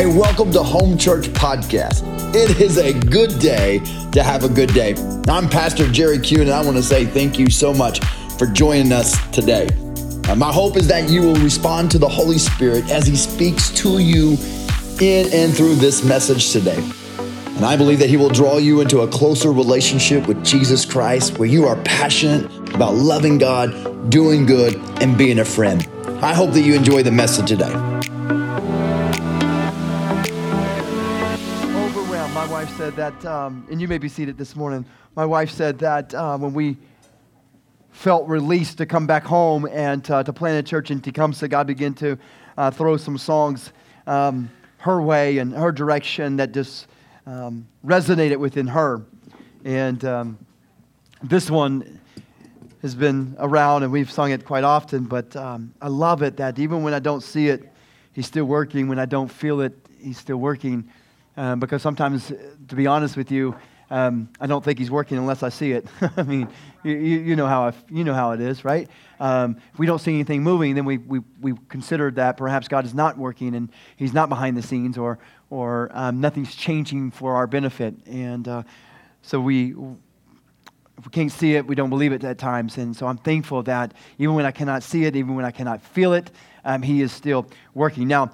Hey, welcome to Home Church Podcast. It is a good day to have a good day. I'm Pastor Jerry Kuhn, and I want to say thank you so much for joining us today. Uh, my hope is that you will respond to the Holy Spirit as He speaks to you in and through this message today. And I believe that He will draw you into a closer relationship with Jesus Christ where you are passionate about loving God, doing good, and being a friend. I hope that you enjoy the message today. Said that, um, and you may be seated this morning. My wife said that uh, when we felt released to come back home and uh, to plant a church in Tecumseh, God began to uh, throw some songs um, her way and her direction that just um, resonated within her. And um, this one has been around and we've sung it quite often, but um, I love it that even when I don't see it, He's still working. When I don't feel it, He's still working. Um, because sometimes, to be honest with you, um, I don't think he's working unless I see it. I mean, you, you, know how I, you know how it is, right? Um, if we don't see anything moving, then we, we, we consider that perhaps God is not working and he's not behind the scenes or, or um, nothing's changing for our benefit. And uh, so we, if we can't see it, we don't believe it at times. And so I'm thankful that even when I cannot see it, even when I cannot feel it, um, he is still working. Now,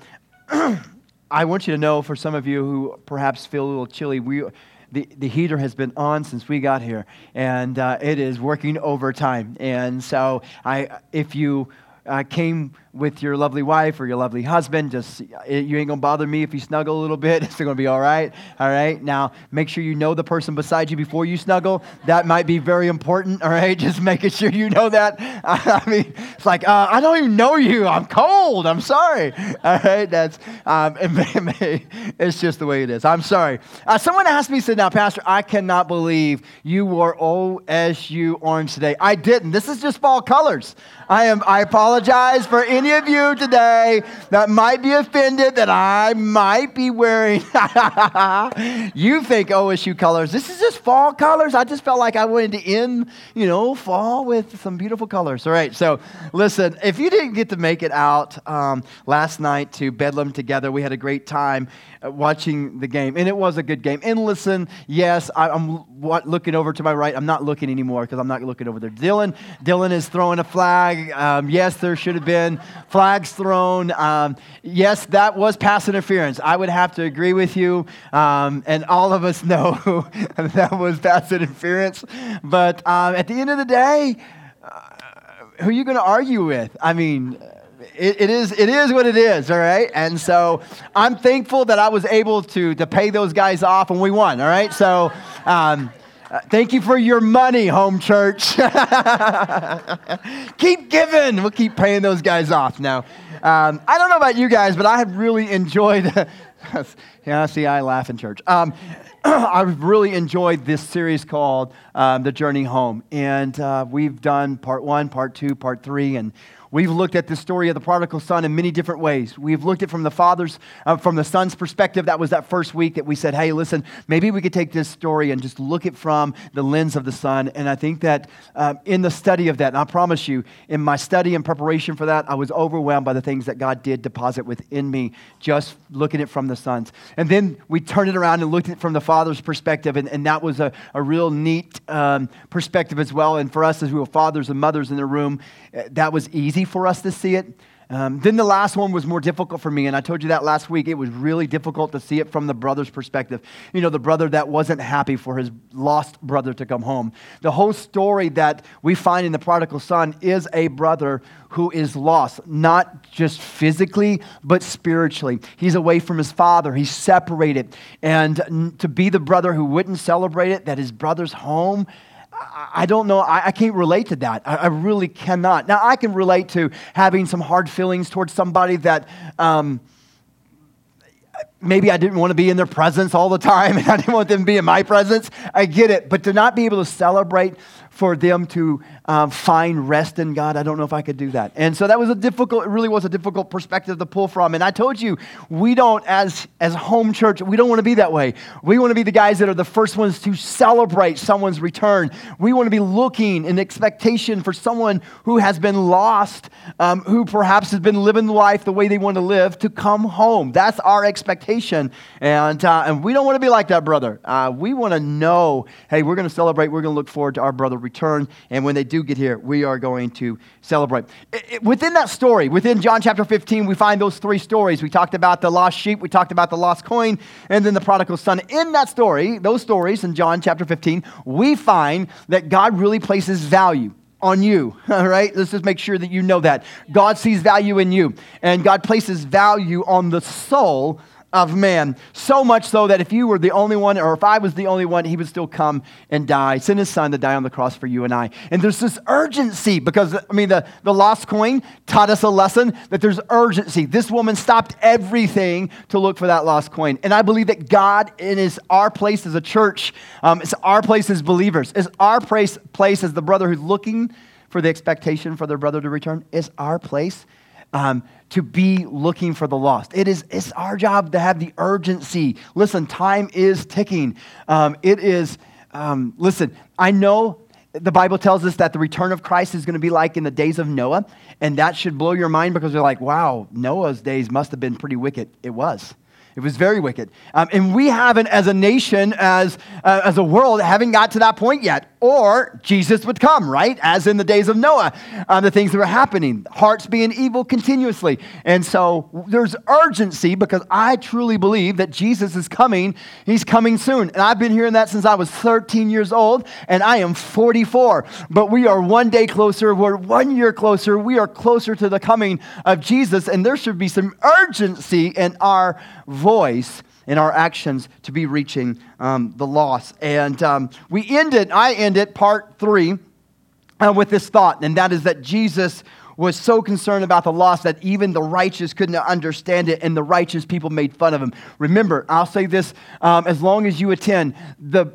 I want you to know, for some of you who perhaps feel a little chilly, we, the, the heater has been on since we got here, and uh, it is working overtime. And so, I, if you uh, came with your lovely wife or your lovely husband, just you ain't gonna bother me if you snuggle a little bit. It's gonna be all right. All right. Now, make sure you know the person beside you before you snuggle. That might be very important. All right. Just making sure you know that. I mean, it's like uh, I don't even know you. I'm cold. I'm sorry. All right. That's um, it's just the way it is. I'm sorry. Uh, someone asked me, said, "Now, Pastor, I cannot believe you wore OSU orange today." I didn't. This is just fall colors. I am. I apologize for any of you today that might be offended that I might be wearing. you think OSU colors. This is just fall colors. I just felt like I wanted to end, you know, fall with some beautiful colors. All right. So listen, if you didn't get to make it out um, last night to Bedlam together, we had a great time uh, watching the game, and it was a good game. And listen, yes, I, am looking over to my right. I'm not looking anymore because I'm not looking over there. Dylan, Dylan is throwing a flag. Um, yes, there should have been flags thrown. Um, yes, that was pass interference. I would have to agree with you, um, and all of us know that was pass interference. But um, at the end of the day, uh, who are you going to argue with? I mean, it, it, is, it is what it is, all right? And so I'm thankful that I was able to, to pay those guys off and we won, all right? So um, uh, thank you for your money, home church. keep giving. We'll keep paying those guys off now. Um, I don't know about you guys, but I have really enjoyed. yeah, see, I laugh in church. Um, I've really enjoyed this series called um, The Journey Home. And uh, we've done part one, part two, part three, and We've looked at the story of the prodigal son in many different ways. We've looked at it from the father's, uh, from the son's perspective. That was that first week that we said, hey, listen, maybe we could take this story and just look it from the lens of the son. And I think that uh, in the study of that, and I promise you, in my study and preparation for that, I was overwhelmed by the things that God did deposit within me, just looking at it from the sons. And then we turned it around and looked at it from the father's perspective, and, and that was a, a real neat um, perspective as well. And for us, as we were fathers and mothers in the room, uh, that was easy for us to see it. Um, then the last one was more difficult for me, and I told you that last week. It was really difficult to see it from the brother's perspective. You know, the brother that wasn't happy for his lost brother to come home. The whole story that we find in the prodigal son is a brother who is lost, not just physically, but spiritually. He's away from his father, he's separated. And to be the brother who wouldn't celebrate it, that his brother's home, I don't know. I, I can't relate to that. I, I, really cannot. Now, I can relate to having some hard feelings towards somebody that um, maybe I didn't want to be in their presence all the time and I didn't want them to be in my presence. I get it. But to not be able to celebrate for them to um, find rest in God. I don't know if I could do that. And so that was a difficult, it really was a difficult perspective to pull from. And I told you, we don't, as, as home church, we don't want to be that way. We want to be the guys that are the first ones to celebrate someone's return. We want to be looking in expectation for someone who has been lost, um, who perhaps has been living life the way they want to live, to come home. That's our expectation. And, uh, and we don't want to be like that, brother. Uh, we want to know, hey, we're going to celebrate, we're going to look forward to our brother return. And when they do get here, we are going to celebrate. within that story, within John chapter 15, we find those three stories. We talked about the lost sheep, we talked about the lost coin, and then the prodigal son. In that story, those stories in John chapter 15, we find that God really places value on you, all right? Let's just make sure that you know that. God sees value in you, and God places value on the soul of man. So much so that if you were the only one, or if I was the only one, he would still come and die, send his son to die on the cross for you and I. And there's this urgency because, I mean, the, the lost coin taught us a lesson that there's urgency. This woman stopped everything to look for that lost coin. And I believe that God, in his, our place as a church, um, it's our place as believers, is our place, place as the brother who's looking for the expectation for their brother to return, is our place um, to be looking for the lost. It is it's our job to have the urgency. Listen, time is ticking. Um, it is, um, listen, I know the Bible tells us that the return of Christ is going to be like in the days of Noah, and that should blow your mind because you're like, wow, Noah's days must have been pretty wicked. It was. It was very wicked. Um, and we haven't, as a nation, as, uh, as a world, haven't got to that point yet. Or Jesus would come, right? As in the days of Noah, um, the things that were happening, hearts being evil continuously. And so there's urgency because I truly believe that Jesus is coming. He's coming soon. And I've been hearing that since I was 13 years old, and I am 44. But we are one day closer, we're one year closer, we are closer to the coming of Jesus. And there should be some urgency in our voice in our actions to be reaching um, the lost. And um, we end it, I end it, part three, uh, with this thought, and that is that Jesus was so concerned about the lost that even the righteous couldn't understand it, and the righteous people made fun of him. Remember, I'll say this um, as long as you attend, the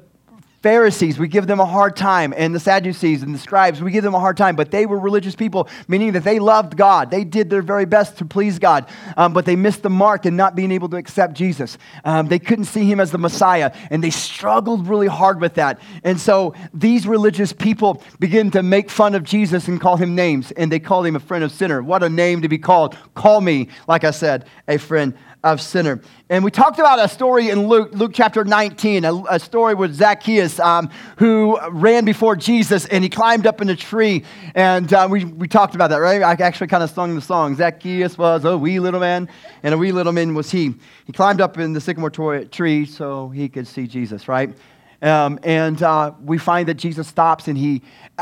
Pharisees, we give them a hard time, and the Sadducees and the scribes, we give them a hard time, but they were religious people, meaning that they loved God. They did their very best to please God, um, but they missed the mark in not being able to accept Jesus. Um, they couldn't see him as the Messiah, and they struggled really hard with that. And so these religious people begin to make fun of Jesus and call him names, and they call him a friend of sinner. What a name to be called. Call me, like I said, a friend of sinner. And we talked about a story in Luke, Luke chapter 19, a, a story with Zacchaeus um, who ran before Jesus and he climbed up in a tree. And uh, we, we talked about that, right? I actually kind of sung the song. Zacchaeus was a wee little man, and a wee little man was he. He climbed up in the sycamore tree so he could see Jesus, right? Um, and uh, we find that Jesus stops and he,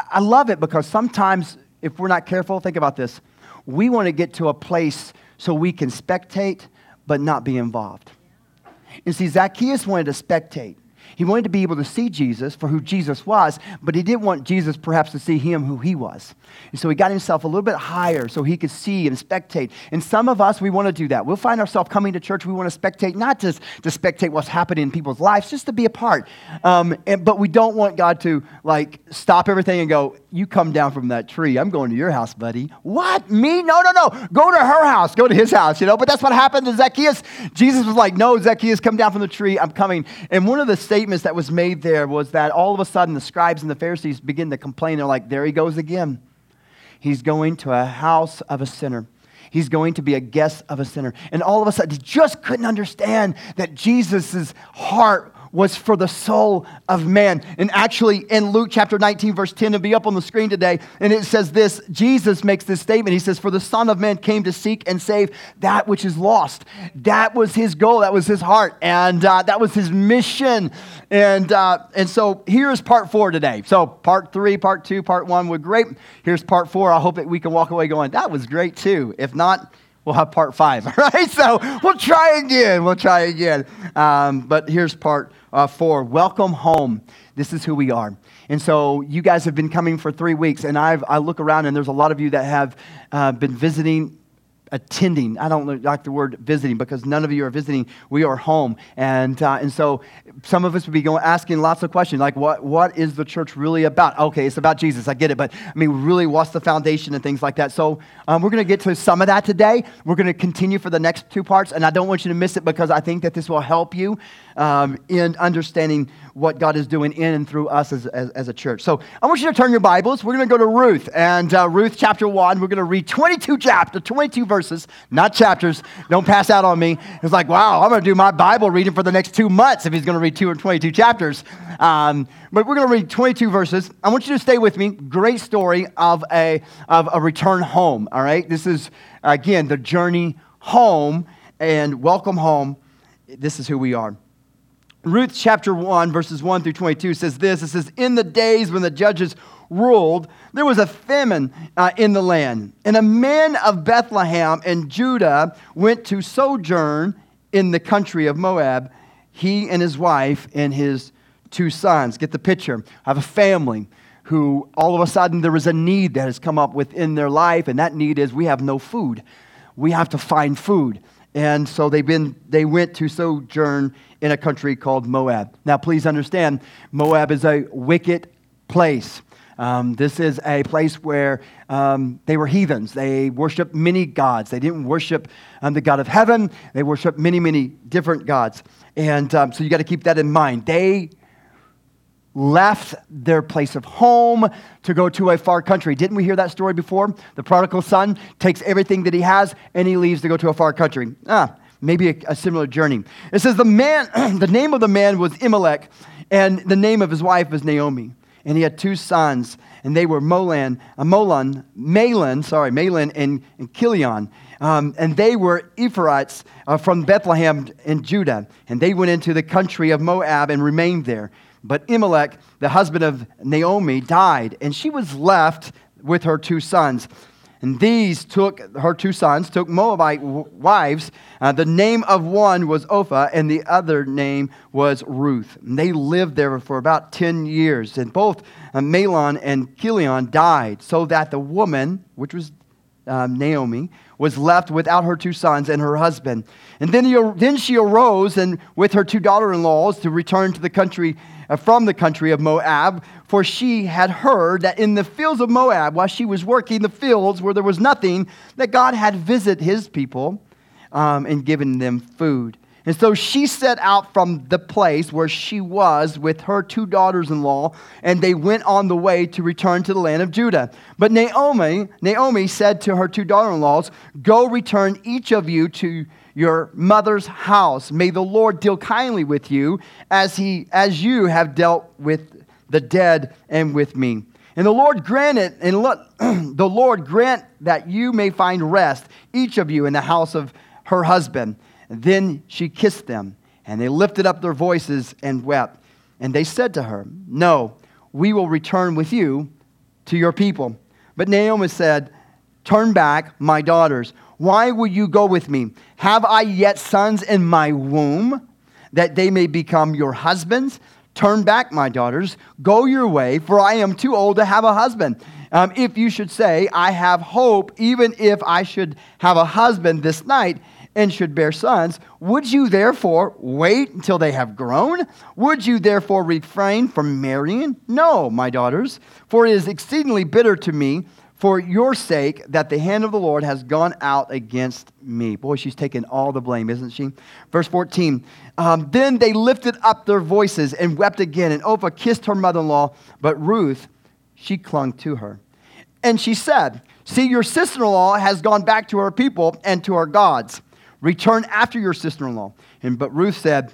I love it because sometimes if we're not careful, think about this. We want to get to a place so we can spectate but not be involved. And see, Zacchaeus wanted to spectate. He wanted to be able to see Jesus for who Jesus was, but he didn't want Jesus perhaps to see him who he was. And so he got himself a little bit higher so he could see and spectate. And some of us, we want to do that. We'll find ourselves coming to church, we want to spectate, not just to spectate what's happening in people's lives, just to be a part. Um, and, but we don't want God to like stop everything and go, You come down from that tree. I'm going to your house, buddy. What? Me? No, no, no. Go to her house. Go to his house, you know? But that's what happened to Zacchaeus. Jesus was like, No, Zacchaeus, come down from the tree. I'm coming. And one of the statements statements that was made there was that all of a sudden the scribes and the Pharisees begin to complain. They're like, there he goes again. He's going to a house of a sinner. He's going to be a guest of a sinner. And all of a sudden, they just couldn't understand that Jesus' heart was for the soul of man. And actually, in Luke chapter 19, verse 10, it'll be up on the screen today, and it says this Jesus makes this statement. He says, For the Son of Man came to seek and save that which is lost. That was his goal, that was his heart, and uh, that was his mission. And, uh, and so here's part four today. So, part three, part two, part one were great. Here's part four. I hope that we can walk away going, That was great too. If not, we'll have part five, right? So we'll try again. We'll try again. Um, but here's part uh, for welcome home. This is who we are. And so you guys have been coming for three weeks, and I've, I look around and there's a lot of you that have uh, been visiting attending. I don't like the word visiting because none of you are visiting. We are home. And, uh, and so some of us would be going, asking lots of questions like, what, what is the church really about? Okay, it's about Jesus. I get it. But I mean, really, what's the foundation and things like that? So um, we're going to get to some of that today. We're going to continue for the next two parts. And I don't want you to miss it because I think that this will help you um, in understanding what God is doing in and through us as, as, as, a church. So I want you to turn your Bibles. We're going to go to Ruth. And uh, Ruth chapter 1, we're going to read 22 chapters, 22 verses, not chapters. Don't pass out on me. It's like, wow, I'm going to do my Bible reading for the next two months if he's going to read two or 22 chapters. Um, but we're going to read 22 verses. I want you to stay with me. Great story of a, of a return home, all right? This is, again, the journey home and welcome home. This is who we are. Ruth chapter 1, verses 1 through 22 says this It says, In the days when the judges ruled, there was a famine uh, in the land. And a man of Bethlehem and Judah went to sojourn in the country of Moab, he and his wife and his two sons. Get the picture. I have a family who all of a sudden there is a need that has come up within their life, and that need is we have no food. We have to find food. And so they've been, they went to sojourn in a country called Moab. Now, please understand, Moab is a wicked place. Um, this is a place where um, they were heathens. They worshiped many gods. They didn't worship um, the God of heaven. They worshiped many, many different gods. And um, so you got to keep that in mind. They left their place of home to go to a far country. Didn't we hear that story before? The prodigal son takes everything that he has and he leaves to go to a far country. Ah, maybe a, a similar journey. It says the man, the name of the man was Elimelech, and the name of his wife was Naomi. And he had two sons, and they were Molan, uh, Molan, Malin, sorry, Malin and, and Chilion. Um, and they were Ephraimites uh, from Bethlehem in Judah. And they went into the country of Moab and remained there. But Elimelech, the husband of Naomi, died, and she was left with her two sons. And these took, her two sons, took Moabite wives. Uh, the name of one was Orpah, and the other name was Ruth. And they lived there for about 10 years. And both uh, Mahlon and Chilion died, so that the woman, which was um, Naomi, was left without her two sons and her husband. And then, he, then she arose and with her two daughter in laws to return to the country from the country of Moab, for she had heard that in the fields of Moab, while she was working the fields where there was nothing, that God had visited his people um, and given them food. And so she set out from the place where she was with her two daughters in law, and they went on the way to return to the land of Judah. But Naomi, Naomi said to her two daughter in laws, Go return each of you to your mother's house. May the Lord deal kindly with you as, he, as you have dealt with the dead and with me. And the Lord grant it, and let, the Lord grant that you may find rest, each of you, in the house of her husband. And then she kissed them, and they lifted up their voices and wept. And they said to her, No, we will return with you to your people. But Naomi said, Turn back, my daughters. Why will you go with me? Have I yet sons in my womb that they may become your husbands? Turn back, my daughters. Go your way, for I am too old to have a husband. Um, if you should say, I have hope, even if I should have a husband this night and should bear sons, would you therefore wait until they have grown? Would you therefore refrain from marrying? No, my daughters, for it is exceedingly bitter to me for your sake that the hand of the Lord has gone out against me. Boy, she's taking all the blame, isn't she? Verse 14. Um, then they lifted up their voices and wept again, and Orpah kissed her mother in law, but Ruth, she clung to her. And she said, See, your sister in law has gone back to her people and to her gods. Return after your sister in law. And but Ruth said,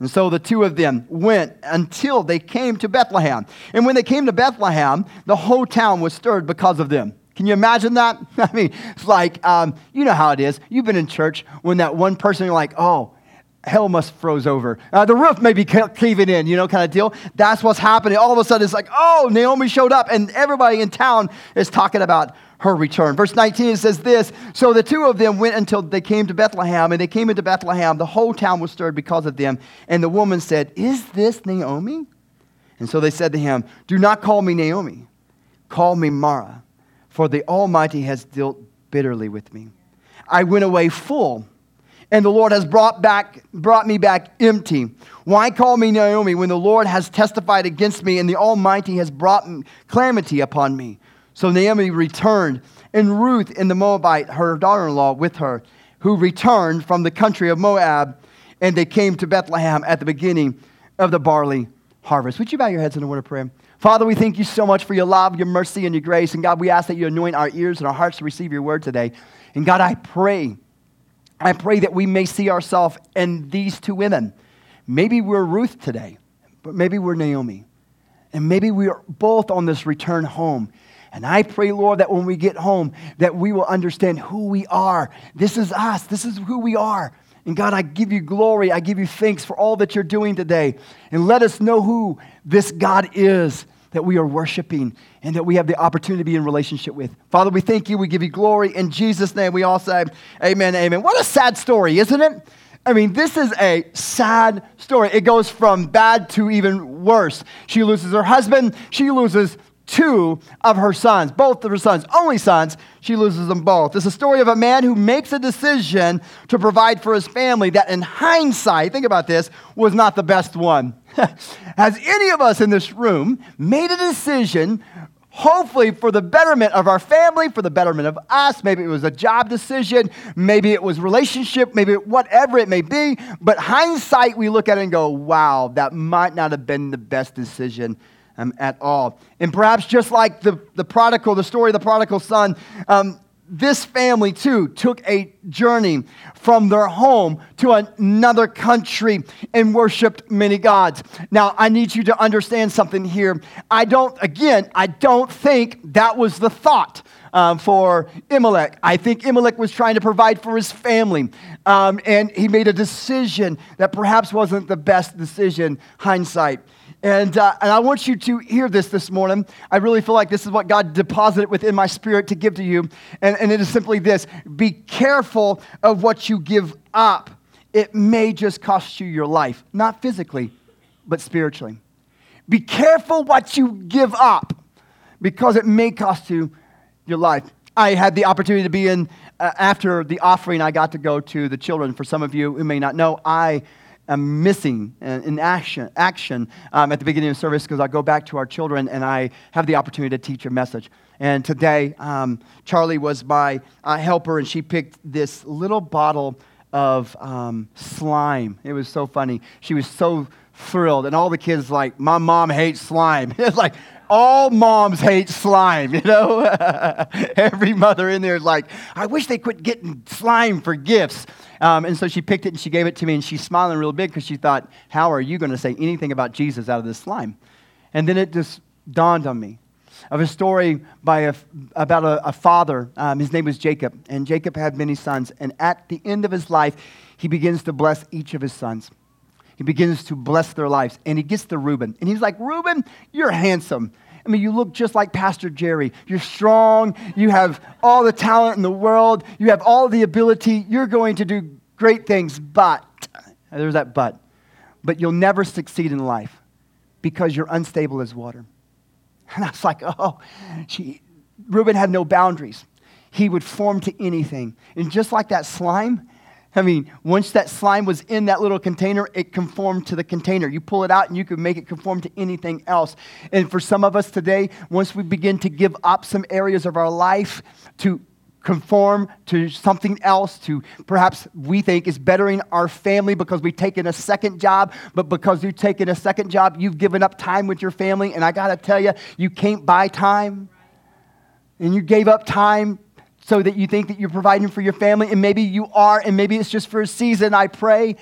And so the two of them went until they came to Bethlehem. And when they came to Bethlehem, the whole town was stirred because of them. Can you imagine that? I mean, it's like, um, you know how it is. You've been in church when that one person, you're like, oh, hell must froze over. Uh, the roof may be caving in, you know, kind of deal. That's what's happening. All of a sudden, it's like, oh, Naomi showed up, and everybody in town is talking about her return. Verse 19 says this So the two of them went until they came to Bethlehem, and they came into Bethlehem. The whole town was stirred because of them. And the woman said, Is this Naomi? And so they said to him, Do not call me Naomi, call me Mara, for the Almighty has dealt bitterly with me. I went away full and the Lord has brought, back, brought me back empty. Why call me Naomi when the Lord has testified against me and the Almighty has brought calamity upon me? So Naomi returned, and Ruth and the Moabite, her daughter in law, with her, who returned from the country of Moab, and they came to Bethlehem at the beginning of the barley harvest. Would you bow your heads in a word of prayer? Father, we thank you so much for your love, your mercy, and your grace. And God, we ask that you anoint our ears and our hearts to receive your word today. And God, I pray I pray that we may see ourselves in these two women. Maybe we're Ruth today, but maybe we're Naomi. And maybe we are both on this return home. And I pray, Lord, that when we get home, that we will understand who we are. This is us. This is who we are. And God, I give you glory. I give you thanks for all that you're doing today. And let us know who this God is that we are worshiping and that we have the opportunity to be in relationship with. Father, we thank you. We give you glory. In Jesus' name, we all say, Amen, amen. What a sad story, isn't it? I mean, this is a sad story. It goes from bad to even worse. She loses her husband, she loses two of her sons, both of her sons, only sons, she loses them both. It's a story of a man who makes a decision to provide for his family that, in hindsight, think about this, was not the best one. Has any of us in this room made a decision, hopefully for the betterment of our family, for the betterment of us? Maybe it was a job decision, maybe it was relationship, maybe whatever it may be. But hindsight, we look at it and go, wow, that might not have been the best decision um, at all. And perhaps just like the, the prodigal, the story of the prodigal son, um, this family too took a journey from their home to another country and worshiped many gods. Now, I need you to understand something here. I don't, again, I don't think that was the thought. Um, for Imelech. I think Imelech was trying to provide for his family. Um, and he made a decision that perhaps wasn't the best decision, hindsight. And, uh, and I want you to hear this this morning. I really feel like this is what God deposited within my spirit to give to you. And, and it is simply this be careful of what you give up. It may just cost you your life, not physically, but spiritually. Be careful what you give up because it may cost you your life. I had the opportunity to be in, uh, after the offering, I got to go to the children. For some of you who may not know, I am missing in action, action um, at the beginning of service because I go back to our children and I have the opportunity to teach a message. And today, um, Charlie was my uh, helper, and she picked this little bottle of um, slime. It was so funny. She was so thrilled, and all the kids like, "My mom hates slime." it's like all moms hate slime, you know. Every mother in there is like, "I wish they quit getting slime for gifts." Um, and so she picked it and she gave it to me, and she's smiling real big because she thought, How are you going to say anything about Jesus out of this slime? And then it just dawned on me of a story by a, about a, a father. Um, his name was Jacob, and Jacob had many sons. And at the end of his life, he begins to bless each of his sons. He begins to bless their lives, and he gets to Reuben. And he's like, Reuben, you're handsome. I mean, you look just like Pastor Jerry. You're strong. You have all the talent in the world. You have all the ability. You're going to do great things, but, there's that but, but you'll never succeed in life because you're unstable as water. And I was like, oh, she, Reuben had no boundaries. He would form to anything. And just like that slime, I mean, once that slime was in that little container, it conformed to the container. You pull it out and you can make it conform to anything else. And for some of us today, once we begin to give up some areas of our life to conform to something else to perhaps we think is bettering our family because we've taken a second job but because you've taken a second job you've given up time with your family and i got to tell you you can't buy time and you gave up time so that you think that you're providing for your family, and maybe you are, and maybe it's just for a season, I pray.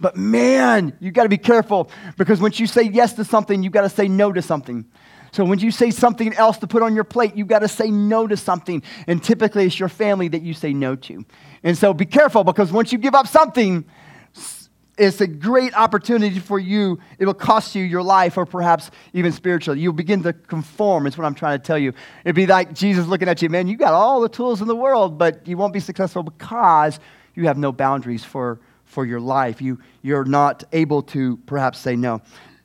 But man, you got to be careful because once you say yes to something, you got to say no to something. So when you say something else to put on your plate, you've got to say no to something. And typically it's your family that you say no to. And so be careful because once you give up something, it's a great opportunity for you. It will cost you your life or perhaps even spiritually. You'll begin to conform, is what I'm trying to tell you. It'd be like Jesus looking at you, man, you got all the tools in the world, but you won't be successful because you have no boundaries for, for your life. You, you're not able to perhaps say no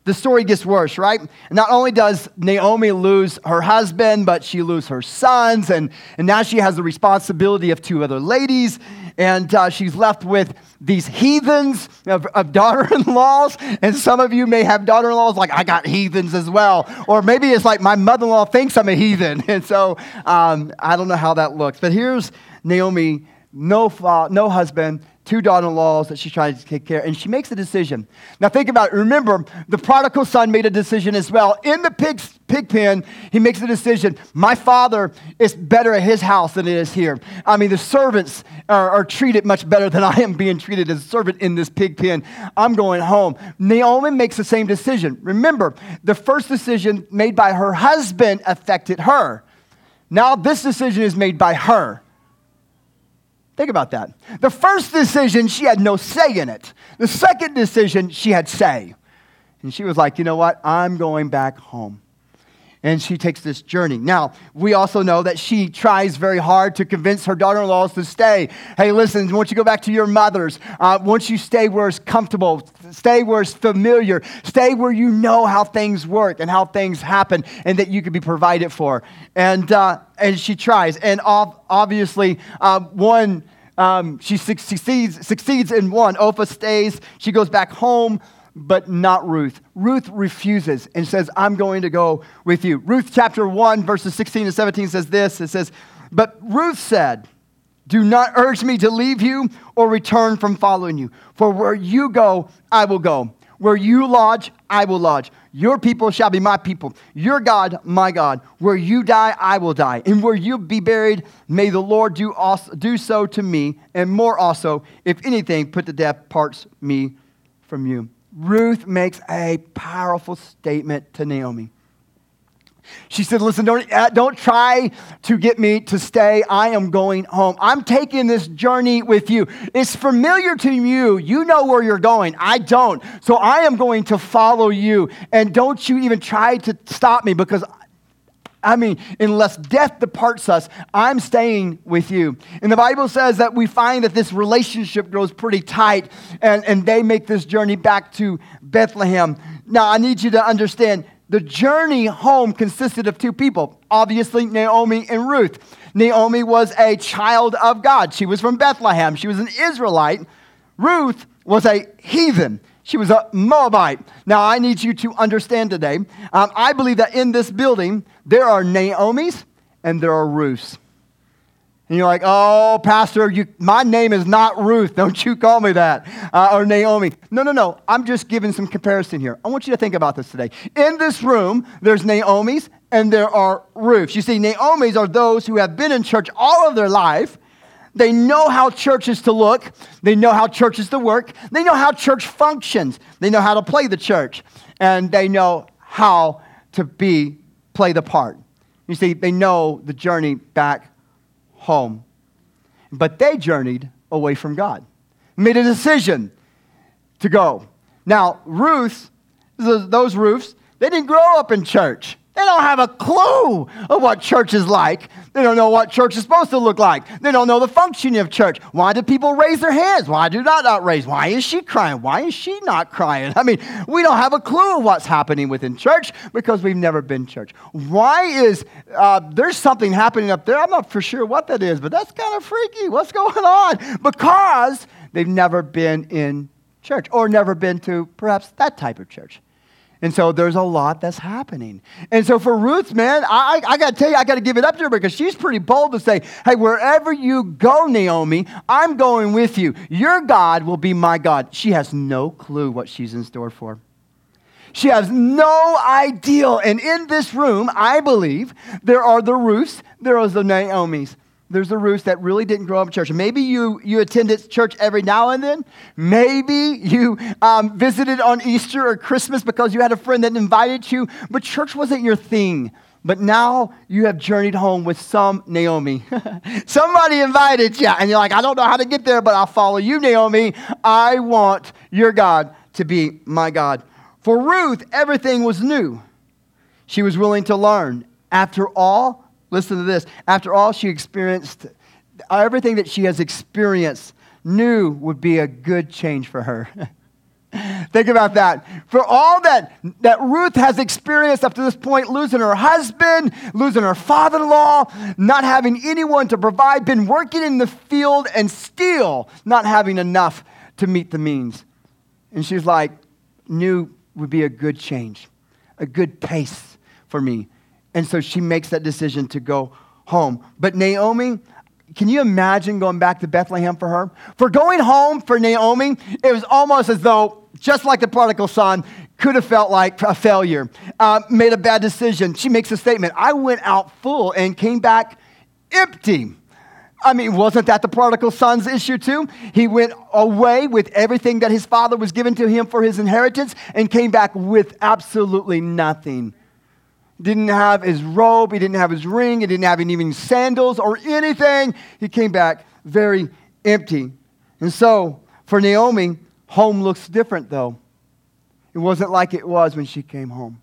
the story gets worse, right? Not only does Naomi lose her husband, but she loses her sons, and, and now she has the responsibility of two other ladies, and uh, she's left with these heathens of, of daughter in laws. And some of you may have daughter in laws like, I got heathens as well. Or maybe it's like my mother in law thinks I'm a heathen. And so um, I don't know how that looks. But here's Naomi, no, fa- no husband, two daughter-in-laws that she's trying to take care of, and she makes a decision. Now think about it. Remember, the prodigal son made a decision as well. In the pig, pig pen, he makes a decision. My father is better at his house than it is here. I mean, the servants are, are treated much better than I am being treated as a servant in this pig pen. I'm going home. Naomi makes the same decision. Remember, the first decision made by her husband affected her. Now this decision is made by her. Think about that. The first decision, she had no say in it. The second decision, she had say. And she was like, you know what? I'm going back home. And she takes this journey. Now, we also know that she tries very hard to convince her daughter in laws to stay. Hey, listen, once you go back to your mother's, uh, once you stay where it's comfortable, stay where it's familiar, stay where you know how things work and how things happen, and that you can be provided for. And, uh, and she tries. And obviously, uh, one um, she succeeds, succeeds in one. Orpah stays. She goes back home, but not Ruth. Ruth refuses and says, I'm going to go with you. Ruth chapter 1, verses 16 and 17 says this It says, But Ruth said, Do not urge me to leave you or return from following you. For where you go, I will go. Where you lodge, I will lodge. Your people shall be my people. Your God, my God. Where you die, I will die. And where you be buried, may the Lord do, also, do so to me, and more also, if anything, put to death parts me from you. Ruth makes a powerful statement to Naomi. She said, Listen, don't, uh, don't try to get me to stay. I am going home. I'm taking this journey with you. It's familiar to you. You know where you're going. I don't. So I am going to follow you. And don't you even try to stop me because I mean, unless death departs us, I'm staying with you. And the Bible says that we find that this relationship grows pretty tight, and, and they make this journey back to Bethlehem. Now, I need you to understand the journey home consisted of two people obviously, Naomi and Ruth. Naomi was a child of God, she was from Bethlehem, she was an Israelite. Ruth was a heathen. She was a Moabite. Now, I need you to understand today. Um, I believe that in this building, there are Naomi's and there are Ruths. And you're like, oh, Pastor, you, my name is not Ruth. Don't you call me that. Uh, or Naomi. No, no, no. I'm just giving some comparison here. I want you to think about this today. In this room, there's Naomi's and there are Ruths. You see, Naomi's are those who have been in church all of their life. They know how church is to look. They know how church is to work. They know how church functions. They know how to play the church. And they know how to be, play the part. You see, they know the journey back home. But they journeyed away from God, made a decision to go. Now, Ruth, those Ruths, they didn't grow up in church. They don't have a clue of what church is like. They don't know what church is supposed to look like. They don't know the functioning of church. Why do people raise their hands? Why do not not raise? Why is she crying? Why is she not crying? I mean, we don't have a clue of what's happening within church because we've never been church. Why is uh, there's something happening up there? I'm not for sure what that is, but that's kind of freaky. What's going on? Because they've never been in church or never been to perhaps that type of church. And so there's a lot that's happening. And so for Ruth, man, I, I got to tell you, I got to give it up to her because she's pretty bold to say, hey, wherever you go, Naomi, I'm going with you. Your God will be my God. She has no clue what she's in store for. She has no idea. And in this room, I believe there are the Ruths, there are the Naomis. There's the Ruths that really didn't grow up in church. Maybe you, you attended church every now and then. Maybe you um, visited on Easter or Christmas because you had a friend that invited you, but church wasn't your thing. But now you have journeyed home with some Naomi. Somebody invited you, and you're like, I don't know how to get there, but I'll follow you, Naomi. I want your God to be my God. For Ruth, everything was new. She was willing to learn. After all, listen to this. After all, she experienced everything that she has experienced, new would be a good change for her. Think about that. For all that, that Ruth has experienced up to this point, losing her husband, losing her father in law, not having anyone to provide, been working in the field, and still not having enough to meet the means. And she's like, new would be a good change, a good pace for me. And so she makes that decision to go home. But Naomi, can you imagine going back to Bethlehem for her? For going home for Naomi, it was almost as though, just like the prodigal son, could have felt like a failure, uh, made a bad decision. She makes a statement I went out full and came back empty. I mean, wasn't that the prodigal son's issue too? He went away with everything that his father was given to him for his inheritance and came back with absolutely nothing didn't have his robe, he didn't have his ring, he didn't have even sandals or anything. He came back very empty. And so, for Naomi, home looks different though. It wasn't like it was when she came home.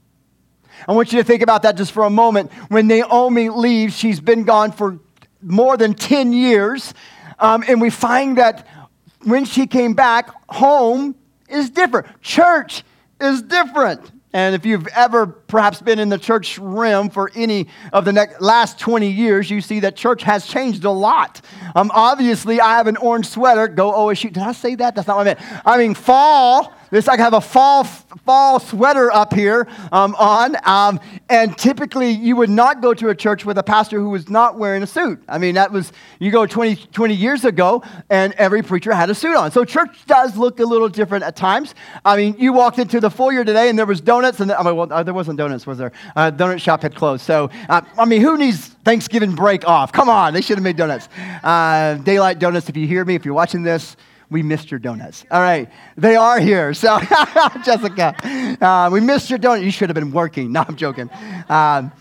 I want you to think about that just for a moment. When Naomi leaves, she's been gone for more than 10 years. Um, and we find that when she came back, home is different. Church is different. And if you've ever perhaps been in the church rim for any of the next, last 20 years, you see that church has changed a lot. Um, obviously, I have an orange sweater. Go OSU. Did I say that? That's not what I meant. I mean, fall it's like I have a fall, fall sweater up here um, on. Um, and typically, you would not go to a church with a pastor who was not wearing a suit. I mean, that was, you go 20, 20 years ago, and every preacher had a suit on. So church does look a little different at times. I mean, you walked into the foyer today, and there was donuts, and I mean, well, uh, there wasn't donuts, was there? Uh, donut shop had closed. So, uh, I mean, who needs Thanksgiving break off? Come on, they should have made donuts. Uh, daylight donuts, if you hear me, if you're watching this, we missed your donuts. All right, they are here. So, Jessica, uh, we missed your donut. You should have been working. No, I'm joking. Um,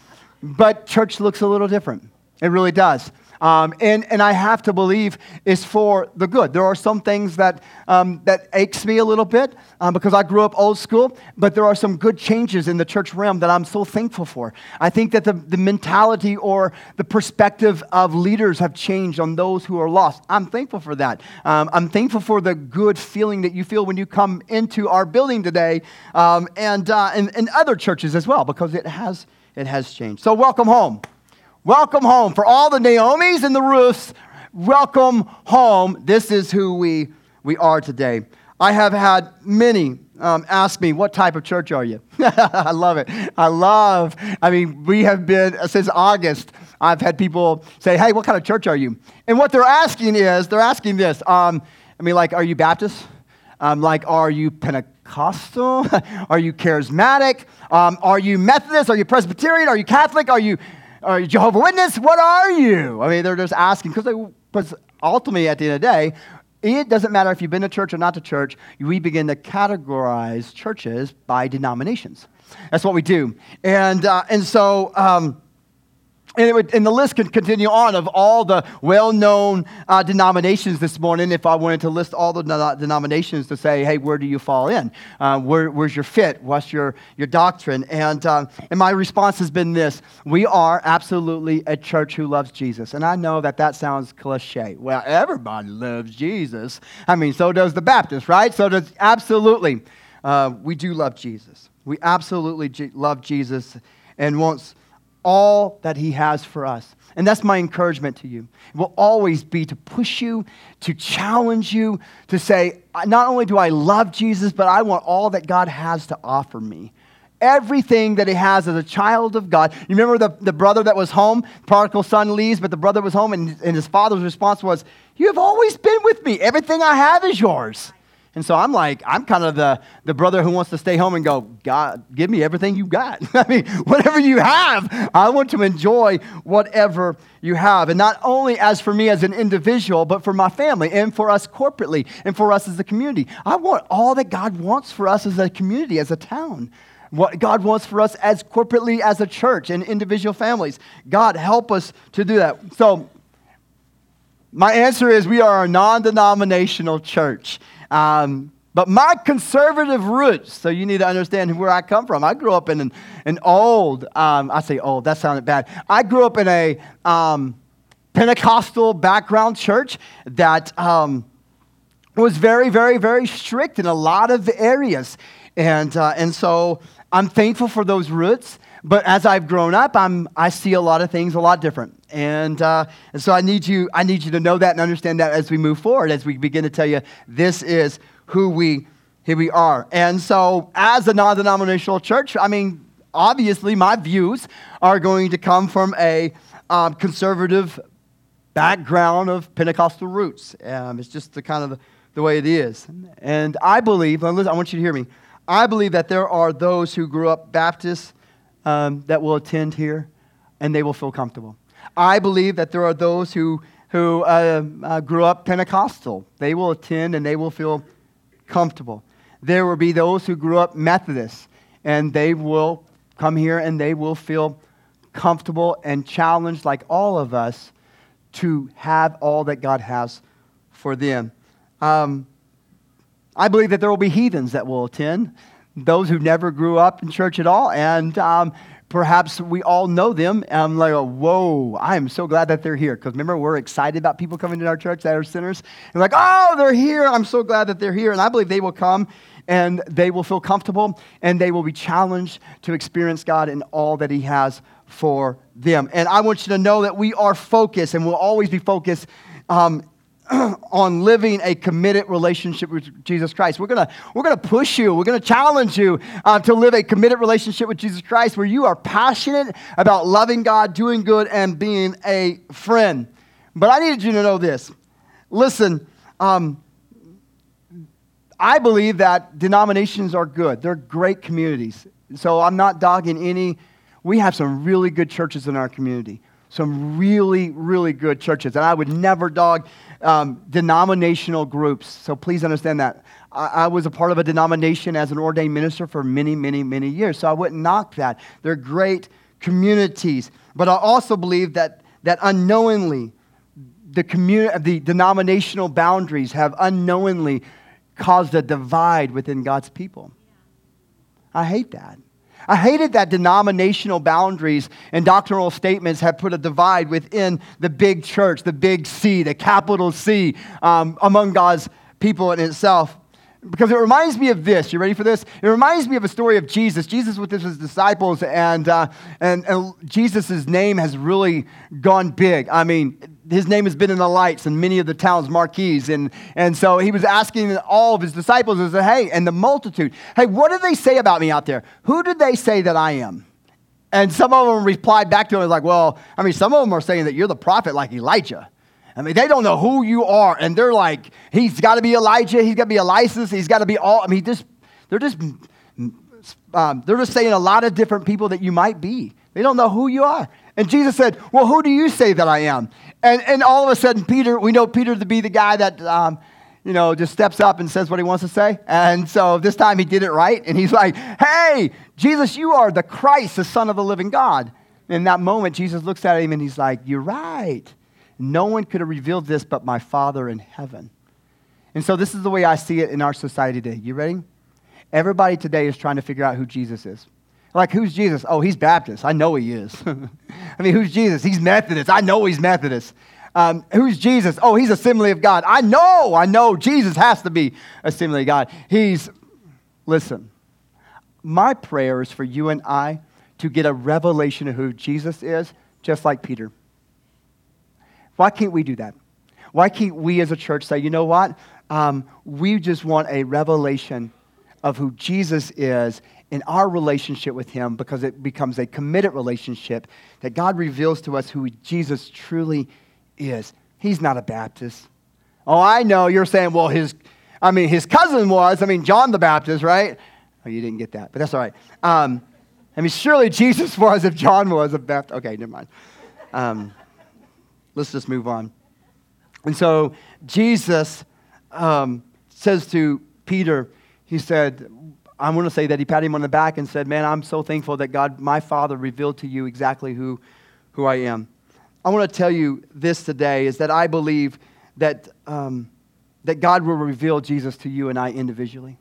but church looks a little different. It really does. Um, and, and I have to believe is for the good. There are some things that, um, that aches me a little bit um, because I grew up old school, but there are some good changes in the church realm that I'm so thankful for. I think that the, the mentality or the perspective of leaders have changed on those who are lost. I'm thankful for that. Um, I'm thankful for the good feeling that you feel when you come into our building today um, and, uh, and, and other churches as well because it has, it has changed. So welcome home. Welcome home. For all the Naomis and the Ruths, welcome home. This is who we, we are today. I have had many um, ask me, What type of church are you? I love it. I love, I mean, we have been, uh, since August, I've had people say, Hey, what kind of church are you? And what they're asking is, they're asking this um, I mean, like, are you Baptist? Um, like, are you Pentecostal? are you charismatic? Um, are you Methodist? Are you Presbyterian? Are you Catholic? Are you are you Jehovah Witness? What are you? I mean, they're just asking because ultimately, at the end of the day, it doesn't matter if you've been to church or not to church. We begin to categorize churches by denominations. That's what we do, and uh, and so. Um, and, would, and, the list could continue on of all the well known uh, denominations this morning if I wanted to list all the denominations to say, hey, where do you fall in? Uh, where, where's your fit? What's your, your doctrine? And, uh, and my response has been this We are absolutely a church who loves Jesus. And I know that that sounds cliche. Well, everybody loves Jesus. I mean, so does the Baptist, right? So does absolutely. Uh, we do love Jesus. We absolutely love Jesus and wants all that He has for us. And that's my encouragement to you. It will always be to push you, to challenge you, to say, not only do I love Jesus, but I want all that God has to offer me. Everything that he has as a child of God. You remember the, the brother that was home? Prodigal son leaves, but the brother was home, and, and his father's response was, You have always been with me. Everything I have is yours. And so I'm like, I'm kind of the, the brother who wants to stay home and go, God, give me everything you've got. I mean, whatever you have, I want to enjoy whatever you have. And not only as for me as an individual, but for my family and for us corporately and for us as a community. I want all that God wants for us as a community, as a town. What God wants for us as corporately as a church and individual families. God, help us to do that. So, my answer is we are a non denominational church. Um, but my conservative roots, so you need to understand where I come from. I grew up in an, an old, um, I say old, that sounded bad. I grew up in a um, Pentecostal background church that um, was very, very, very strict in a lot of areas. And, uh, and so I'm thankful for those roots. But as I've grown up, I'm, I see a lot of things a lot different. And, uh, and so I need, you, I need you to know that and understand that as we move forward, as we begin to tell you this is who we, here we are. And so as a non denominational church, I mean, obviously my views are going to come from a um, conservative background of Pentecostal roots. Um, it's just the kind of the, the way it is. And I believe, I want you to hear me, I believe that there are those who grew up Baptist um, that will attend here and they will feel comfortable. I believe that there are those who, who uh, uh, grew up Pentecostal. They will attend and they will feel comfortable. There will be those who grew up Methodist, and they will come here and they will feel comfortable and challenged, like all of us, to have all that God has for them. Um, I believe that there will be heathens that will attend, those who never grew up in church at all, and um, perhaps we all know them. And I'm like, whoa, I am so glad that they're here. Because remember, we're excited about people coming to our church that are sinners. And like, oh, they're here. I'm so glad that they're here. And I believe they will come and they will feel comfortable and they will be challenged to experience God in all that He has for them. And I want you to know that we are focused and will always be focused um, on living a committed relationship with Jesus Christ. We're to we're gonna push you, we're to challenge you uh, to live a committed relationship with Jesus Christ where you are passionate about loving God, doing good, and being a friend. But I needed you to know this. Listen, um, I believe that denominations are good, they're great communities. So I'm not dogging any. We have some really good churches in our community some really, really good churches. And I would never dog um, denominational groups. So please understand that. I, I, was a part of a denomination as an ordained minister for many, many, many years. So I wouldn't knock that. They're great communities. But I also believe that, that unknowingly, the, communi- the denominational boundaries have unknowingly caused a divide within God's people. I hate that. I hated that denominational boundaries and doctrinal statements have put a divide within the big church, the big C, the capital C, um, among God's people in itself. Because it reminds me of this. You ready for this? It reminds me of a story of Jesus. Jesus with his disciples, and, uh, and, and Jesus' name has really gone big. I mean, his name has been in the lights in many of the town's marquees. And, and so he was asking all of his disciples, and said, Hey, and the multitude, hey, what did they say about me out there? Who did they say that I am? And some of them replied back to him, like, Well, I mean, some of them are saying that you're the prophet like Elijah. I mean, they don't know who you are. And they're like, He's got to be Elijah. He's got to be Elias. He's got to be all. I mean, just, they're just. Um, they're just saying a lot of different people that you might be. They don't know who you are. And Jesus said, Well, who do you say that I am? And, and all of a sudden, Peter, we know Peter to be the guy that, um, you know, just steps up and says what he wants to say. And so this time he did it right. And he's like, Hey, Jesus, you are the Christ, the Son of the living God. In that moment, Jesus looks at him and he's like, You're right. No one could have revealed this but my Father in heaven. And so this is the way I see it in our society today. You ready? Everybody today is trying to figure out who Jesus is. Like, who's Jesus? Oh, he's Baptist. I know he is. I mean, who's Jesus? He's Methodist. I know he's Methodist. Um, who's Jesus? Oh, he's Assembly of God. I know, I know Jesus has to be Assembly of God. He's, listen, my prayer is for you and I to get a revelation of who Jesus is, just like Peter. Why can't we do that? Why can't we as a church say, you know what? Um, we just want a revelation of who Jesus is in our relationship with Him because it becomes a committed relationship that God reveals to us who Jesus truly is. He's not a Baptist. Oh, I know you're saying, well, his, I mean, his cousin was. I mean, John the Baptist, right? Oh, you didn't get that, but that's all right. Um, I mean, surely Jesus was if John was a Baptist. Okay, never mind. Um, let's just move on. And so Jesus um, says to Peter, he said, I want to say that he patted him on the back and said, Man, I'm so thankful that God, my Father, revealed to you exactly who, who I am. I want to tell you this today is that I believe that, um, that God will reveal Jesus to you and I individually.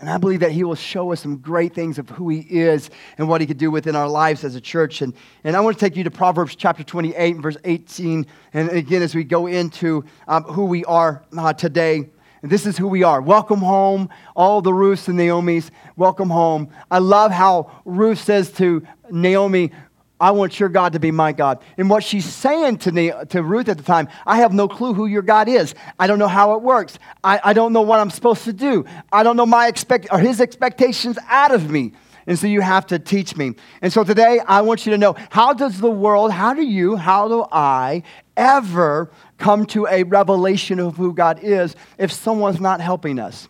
And I believe that he will show us some great things of who he is and what he could do within our lives as a church. And, and I want to take you to Proverbs chapter 28 and verse 18. And again, as we go into um, who we are uh, today, and this is who we are. Welcome home, all the Ruths and Naomi's. Welcome home. I love how Ruth says to Naomi, I want your God to be my God. And what she's saying to, to Ruth at the time, I have no clue who your God is. I don't know how it works. I, I don't know what I'm supposed to do. I don't know my expect or his expectations out of me. And so you have to teach me. And so today I want you to know how does the world, how do you, how do I ever come to a revelation of who God is if someone's not helping us?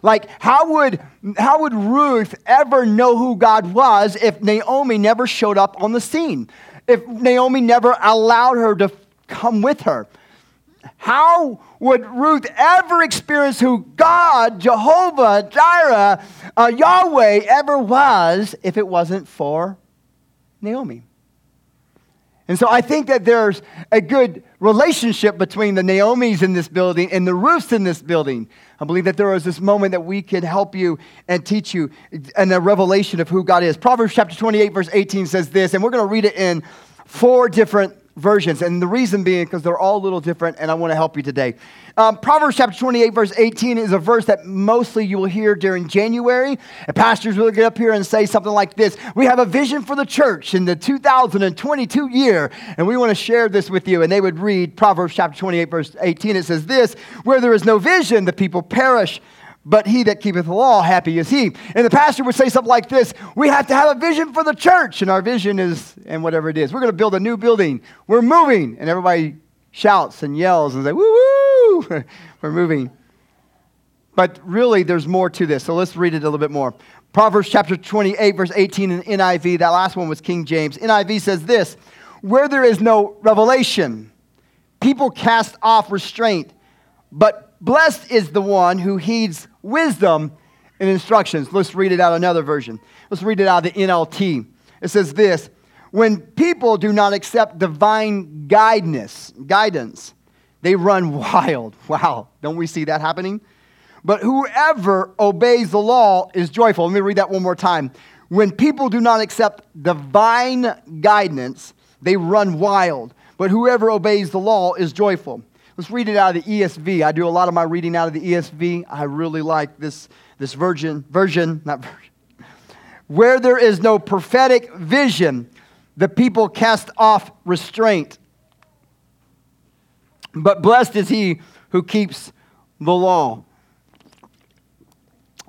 Like, how would, how would Ruth ever know who God was if Naomi never showed up on the scene? If Naomi never allowed her to come with her? How would Ruth ever experience who God, Jehovah, Jireh, uh, Yahweh ever was if it wasn't for Naomi? And so I think that there's a good relationship between the Naomis in this building and the Ruths in this building. I believe that there is this moment that we can help you and teach you and a revelation of who God is. Proverbs chapter 28, verse 18 says this, and we're going to read it in four different versions. And the reason being because they're all a little different, and I want to help you today. Um, Proverbs chapter 28, verse 18 is a verse that mostly you will hear during January. And pastors will get up here and say something like this We have a vision for the church in the 2022 year, and we want to share this with you. And they would read Proverbs chapter 28, verse 18. It says this Where there is no vision, the people perish but he that keepeth the law, happy is he. And the pastor would say something like this We have to have a vision for the church. And our vision is, and whatever it is, we're going to build a new building. We're moving. And everybody shouts and yells and say, Woo woo, we're moving. But really, there's more to this. So let's read it a little bit more. Proverbs chapter 28, verse 18 in NIV. That last one was King James. NIV says this Where there is no revelation, people cast off restraint, but Blessed is the one who heeds wisdom and instructions. Let's read it out another version. Let's read it out of the NLT. It says this When people do not accept divine guidance, guidance, they run wild. Wow, don't we see that happening? But whoever obeys the law is joyful. Let me read that one more time. When people do not accept divine guidance, they run wild. But whoever obeys the law is joyful. Let's read it out of the ESV. I do a lot of my reading out of the ESV. I really like this, this version, version, not version. Where there is no prophetic vision, the people cast off restraint. But blessed is he who keeps the law.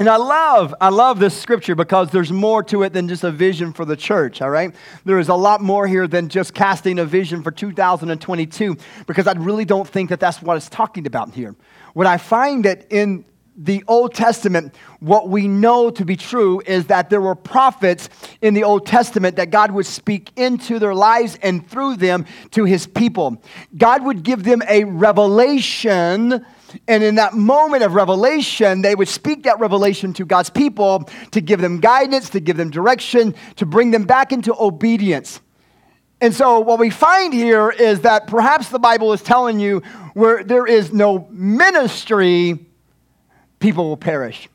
And I love, I love this scripture because there's more to it than just a vision for the church, all right? There is a lot more here than just casting a vision for 2022 because I really don't think that that's what it's talking about here. What I find that in the Old Testament, what we know to be true is that there were prophets in the Old Testament that God would speak into their lives and through them to his people. God would give them a revelation and in that moment of revelation, they would speak that revelation to God's people to give them guidance, to give them direction, to bring them back into obedience. And so, what we find here is that perhaps the Bible is telling you where there is no ministry, people will perish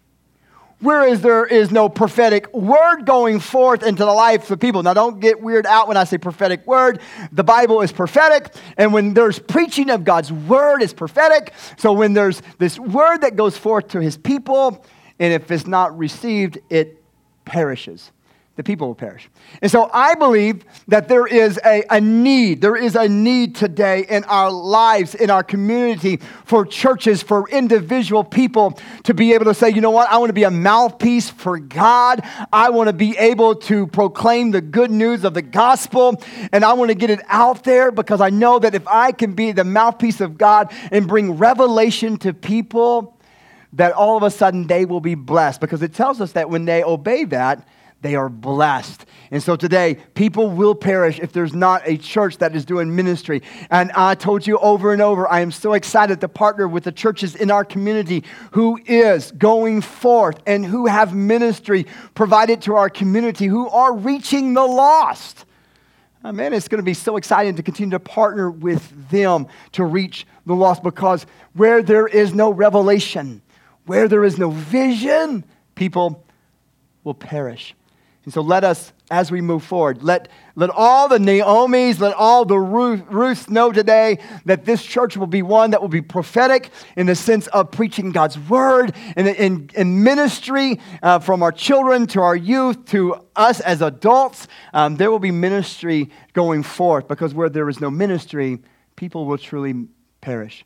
whereas there is no prophetic word going forth into the life of people. Now, don't get weird out when I say prophetic word. The Bible is prophetic, and when there's preaching of God's word, it's prophetic. So, when there's this word that goes forth to his people, and if it's not received, it perishes. The people will perish. And so I believe that there is a, a need. There is a need today in our lives, in our community, for churches, for individual people to be able to say, you know what, I want to be a mouthpiece for God. I want to be able to proclaim the good news of the gospel. And I want to get it out there because I know that if I can be the mouthpiece of God and bring revelation to people, that all of a sudden they will be blessed. Because it tells us that when they obey that, they are blessed. And so today, people will perish if there's not a church that is doing ministry. And I told you over and over, I am so excited to partner with the churches in our community who is going forth and who have ministry provided to our community, who are reaching the lost. Oh, man, it's going to be so exciting to continue to partner with them to reach the lost because where there is no revelation, where there is no vision, people will perish. And so let us, as we move forward, let, let all the Naomi's, let all the Ruth, Ruths know today that this church will be one that will be prophetic in the sense of preaching God's word and in, in ministry uh, from our children to our youth to us as adults. Um, there will be ministry going forth because where there is no ministry, people will truly perish.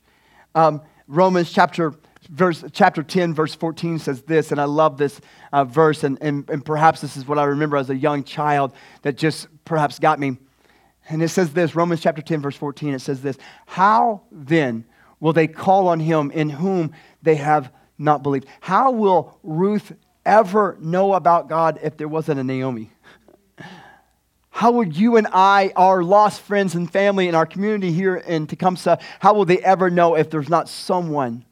Um, Romans chapter verse, chapter 10, verse 14 says this, and I love this uh, verse, and, and, and perhaps this is what I remember as a young child that just perhaps got me. And it says this Romans chapter 10, verse 14, it says this How then will they call on him in whom they have not believed? How will Ruth ever know about God if there wasn't a Naomi? How would you and I, our lost friends and family in our community here in Tecumseh, how will they ever know if there's not someone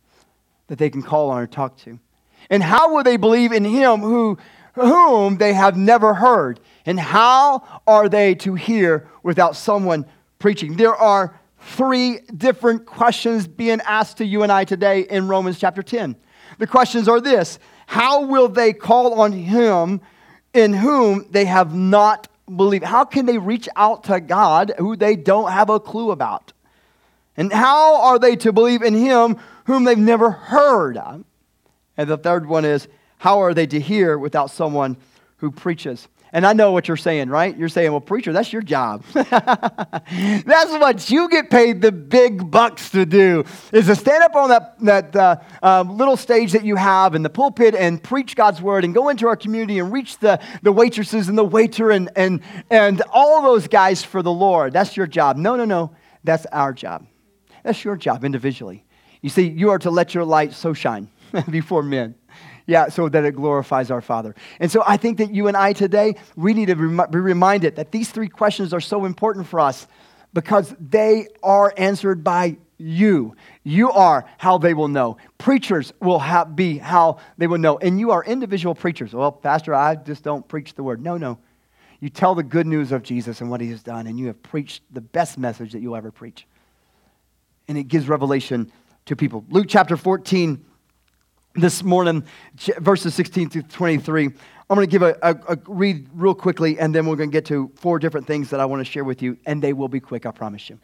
that they can call on or talk to? And how will they believe in him who, whom they have never heard? And how are they to hear without someone preaching? There are three different questions being asked to you and I today in Romans chapter 10. The questions are this How will they call on him in whom they have not believed? How can they reach out to God who they don't have a clue about? And how are they to believe in him whom they've never heard of? And the third one is, how are they to hear without someone who preaches? And I know what you're saying, right? You're saying, well, preacher, that's your job. that's what you get paid the big bucks to do, is to stand up on that, that uh, uh, little stage that you have in the pulpit and preach God's word and go into our community and reach the, the waitresses and the waiter and, and, and all those guys for the Lord. That's your job. No, no, no. That's our job. That's your job individually. You see, you are to let your light so shine before men. Yeah, so that it glorifies our Father. And so I think that you and I today, we need to be reminded that these three questions are so important for us because they are answered by you. You are how they will know. Preachers will have, be how they will know. And you are individual preachers. Well, Pastor, I just don't preach the word. No, no. You tell the good news of Jesus and what he has done, and you have preached the best message that you'll ever preach. And it gives revelation to people. Luke chapter 14, this morning, verses 16 to 23. I'm going to give a, a, a, read real quickly, and then we're going to get to four different things that I want to share with you, and they will be quick, I promise you.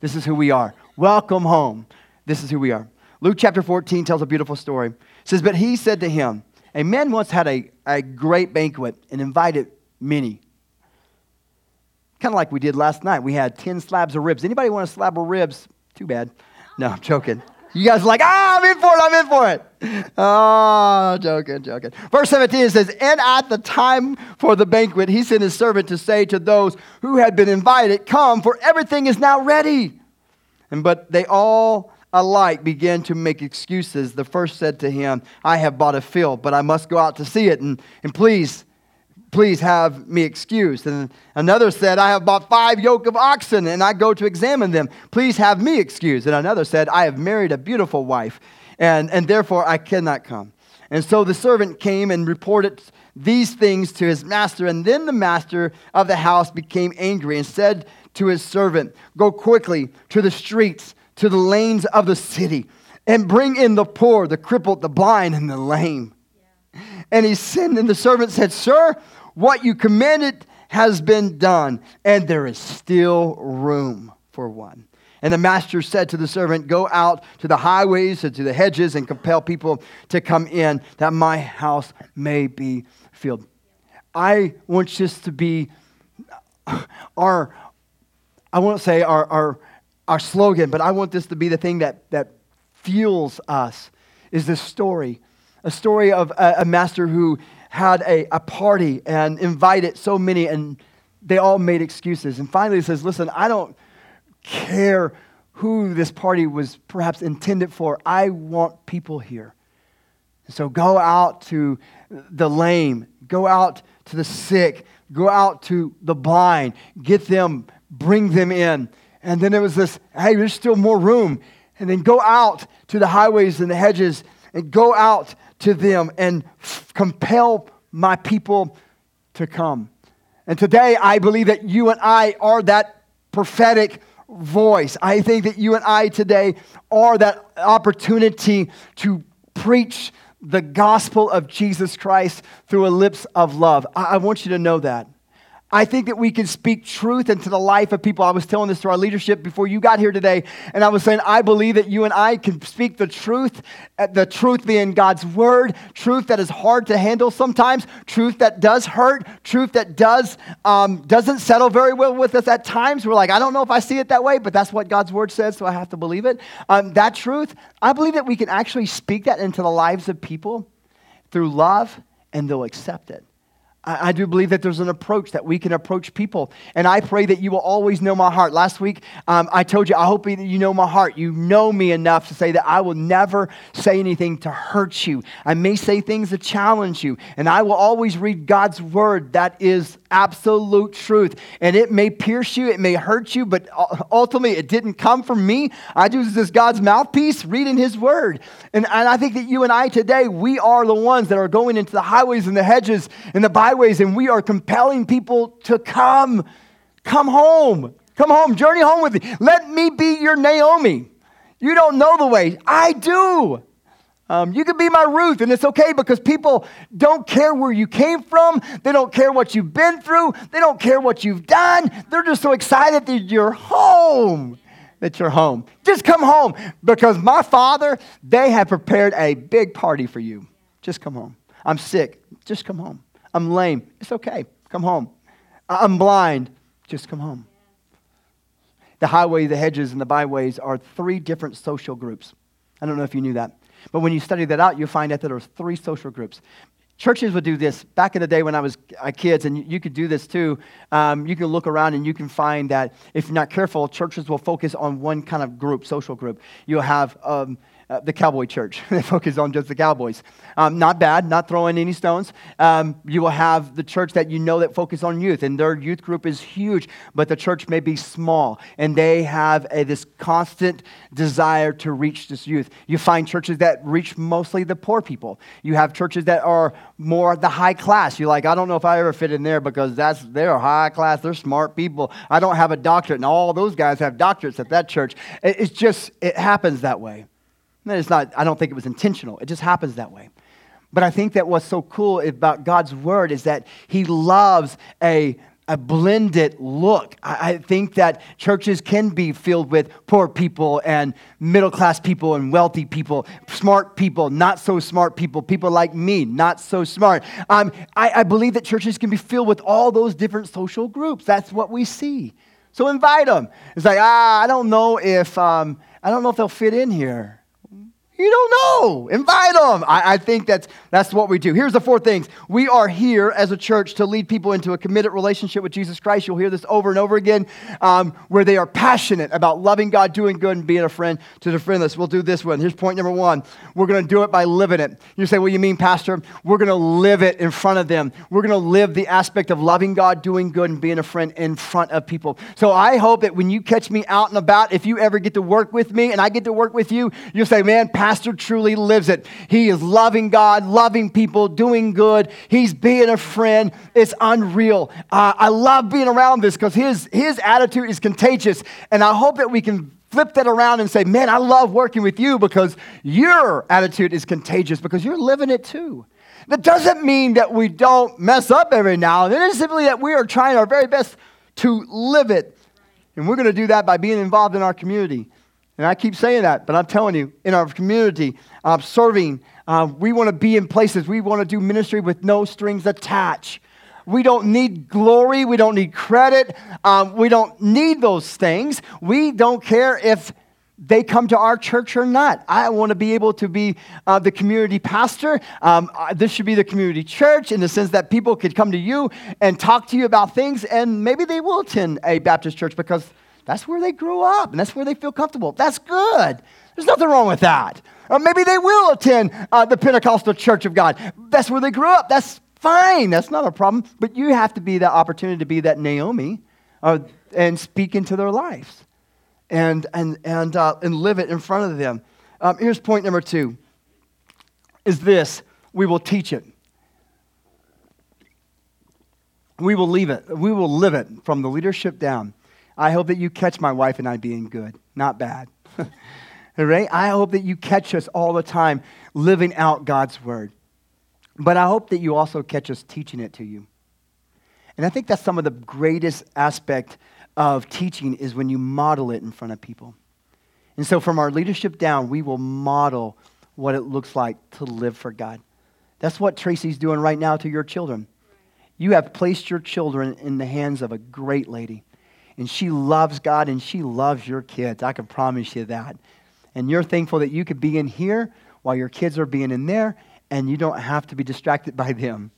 This is who we are. Welcome home. This is who we are. Luke chapter 14 tells a beautiful story. It says, But he said to him, A man once had a, a great banquet and invited many. Kind of like we did last night. We had 10 slabs of ribs. Anybody want a slab of ribs? Too bad. No, I'm joking. You guys are like, ah, I'm in for it, I'm in for it. Oh, joking, joking. Verse 17 says, And at the time for the banquet, he sent his servant to say to those who had been invited, Come, for everything is now ready. And but they all alike began to make excuses. The first said to him, I have bought a field, but I must go out to see it, and, and please please have me excused. And another said, I have bought five yoke of oxen and I go to examine them. Please have me excused. And another said, I have married a beautiful wife and, and therefore I cannot come. And so the servant came and reported these things to his master. And then the master of the house became angry and said to his servant, Go quickly to the streets, to the lanes of the city, and bring in the poor, the crippled, the blind, and the lame. Yeah. And he sent, and the servant said, Sir, what you commanded has been done, and there is still room for one. And the master said to the servant, Go out to the highways and to the hedges and compel people to come in, that my house may be filled. I want this to be our, I won't say our, our, our slogan, but I want this to be the thing that, that fuels us is this story. A story of a, a master who had a, a party and invited so many, and they all made excuses. And finally, he says, Listen, I don't care who this party was perhaps intended for. I want people here. So go out to the lame, go out to the sick, go out to the blind, get them, bring them in. And then there was this hey, there's still more room. And then go out to the highways and the hedges and go out to them and f- compel my people to come. And today, I believe that you and I are that prophetic voice. I think that you and I today are that opportunity to preach the gospel of Jesus Christ through a lips of love. I, I want you to know that. I think that we can speak truth into the life of people. I was telling this to our leadership before you got here today, and I was saying, I believe that you and I can speak the truth, uh, the truth being God's word, truth that is hard to handle sometimes, truth that does hurt, truth that does, um, doesn't settle very well with us at times. We're like, I don't know if I see it that way, but that's what God's word says, so I have to believe it. Um, that truth, I believe that we can actually speak that into the lives of people through love, and they'll accept it. I, do believe that there's an approach that we can approach people. And I pray that you will always know my heart. Last week, um, I told you, I hope that you know my heart. You know me enough to say that I will never say anything to hurt you. I may say things to challenge you. And I will always read God's word that is absolute truth. And it may pierce you, it may hurt you, but ultimately it didn't come from me. I do this God's mouthpiece reading his word. And, and I think that you and I today, we are the ones that are going into the highways and the hedges and the byways, and we are compelling people to come. Come home. Come home. Journey home with me. Let me be your Naomi. You don't know the way. I do. Um, you can be my Ruth, and it's okay because people don't care where you came from. They don't care what you've been through. They don't care what you've done. They're just so excited that you're home, that you're home. Just come home because my father, they have prepared a big party for you. Just come home. I'm sick. Just come home. I'm lame. It's okay. Come home. I'm blind. Just come home. The highway, the hedges, and the byways are three different social groups. I don't know if you knew that. But when you study that out, you'll find out that there are three social groups. Churches would do this back in the day when I was a kid, and you could do this too. Um, you can look around and you can find that if you're not careful, churches will focus on one kind of group, social group. You'll have um, uh, the cowboy church. they focus on just the cowboys. Um, not bad, not throwing any stones. Um, you will have the church that you know that focus on youth, and their youth group is huge, but the church may be small, and they have a, this constant desire to reach this youth. You find churches that reach mostly the poor people. You have churches that are more the high class. You're like, I don't know if I ever fit in there because that's they're high class, they're smart people. I don't have a doctorate, and all those guys have doctorates at that church. It, it's just it happens that way. It's not, I don't think it was intentional. It just happens that way. But I think that what's so cool about God's word is that He loves a, a blended look. I, think that churches can be filled with poor people and middle class people and wealthy people, smart people, not so smart people, people like me, not so smart. Um, I, I believe that churches can be filled with all those different social groups. That's what we see. So invite them. It's like, ah, I don't know if, um, I don't know if they'll fit in here. You don't know. Invite them. I, I, think that's, that's what we do. Here's the four things. We are here as a church to lead people into a committed relationship with Jesus Christ. You'll hear this over and over again, um, where they are passionate about loving God, doing good, and being a friend to the friendless. We'll do this one. Here's point number one. We're going to do it by living it. You say, what do you mean, Pastor? We're going to live it in front of them. We're going to live the aspect of loving God, doing good, and being a friend in front of people. So I hope that when you catch me out and about, if you ever get to work with me and I get to work with you, you'll say, man, Pastor, pastor truly lives it. He is loving God, loving people, doing good. He's being a friend. It's unreal. Uh, I love being around this because his, his attitude is contagious. And I hope that we can flip that around and say, man, I love working with you because your attitude is contagious because you're living it too. That doesn't mean that we don't mess up every now and then. It's simply that we are trying our very best to live it. And we're going to do that by being involved in our community. And I keep saying that, but I'm telling you, in our community, uh, serving, uh, we want to be in places, we want to do ministry with no strings attached. We don't need glory. We don't need credit. Um, we don't need those things. We don't care if they come to our church or not. I want to be able to be uh, the community pastor. Um, this should be the community church in the sense that people could come to you and talk to you about things, and maybe they will attend a Baptist church because that's where they grew up and that's where they feel comfortable. That's good. There's nothing wrong with that. Or maybe they will attend uh, the Pentecostal Church of God. That's where they grew up. That's fine. That's not a problem. But you have to be that opportunity to be that Naomi uh, and speak into their lives and, and, and, uh, and live it in front of them. Um, here's point number two is this we will teach it. We will leave it. We will live it from the leadership down. I hope that you catch my wife and I being good, not bad. right? I hope that you catch us all the time living out God's word. But I hope that you also catch us teaching it to you. And I think that's some of the greatest aspect of teaching is when you model it in front of people. And so from our leadership down, we will model what it looks like to live for God. That's what Tracy's doing right now to your children. You have placed your children in the hands of a great lady. And she loves God and she loves your kids. I can promise you that. And you're thankful that you could be in here while your kids are being in there and you don't have to be distracted by them.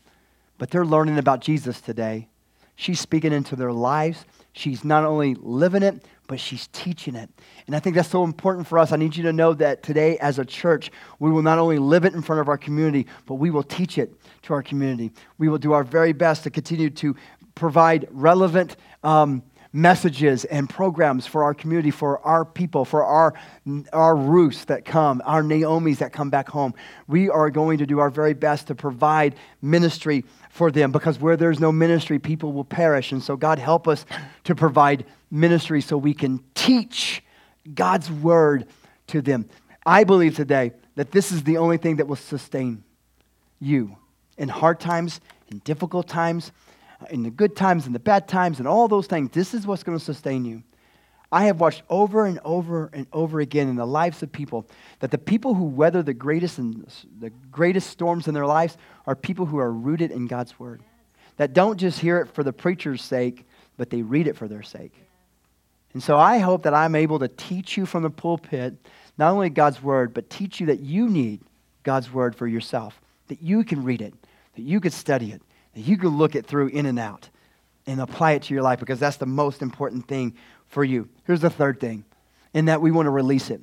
But they're learning about Jesus today. She's speaking into their lives. She's not only living it, but she's teaching it. And I think that's so important for us. I need you to know that today, as a church, we will not only live it in front of our community, but we will teach it to our community. We will do our very best to continue to provide relevant um, messages and programs for our community, for our people, for our, our Ruths that come, our Naomis that come back home. We are going to do our very best to provide ministry for them because where there's no ministry, people will perish. And so, God, help us to provide ministry so we can teach God's word to them. I believe today that this is the only thing that will sustain you in hard times, in difficult times, in the good times and the bad times, and all those things. This is what's going to sustain you. I have watched over and over and over again in the lives of people that the people who weather the greatest and the greatest storms in their lives are people who are rooted in God's word. That don't just hear it for the preacher's sake, but they read it for their sake. And so I hope that I'm able to teach you from the pulpit not only God's word, but teach you that you need God's word for yourself, that you can read it, that you can study it, you can look it through in and out and apply it to your life because that's the most important thing for you. Here's the third thing, in that we want to release it.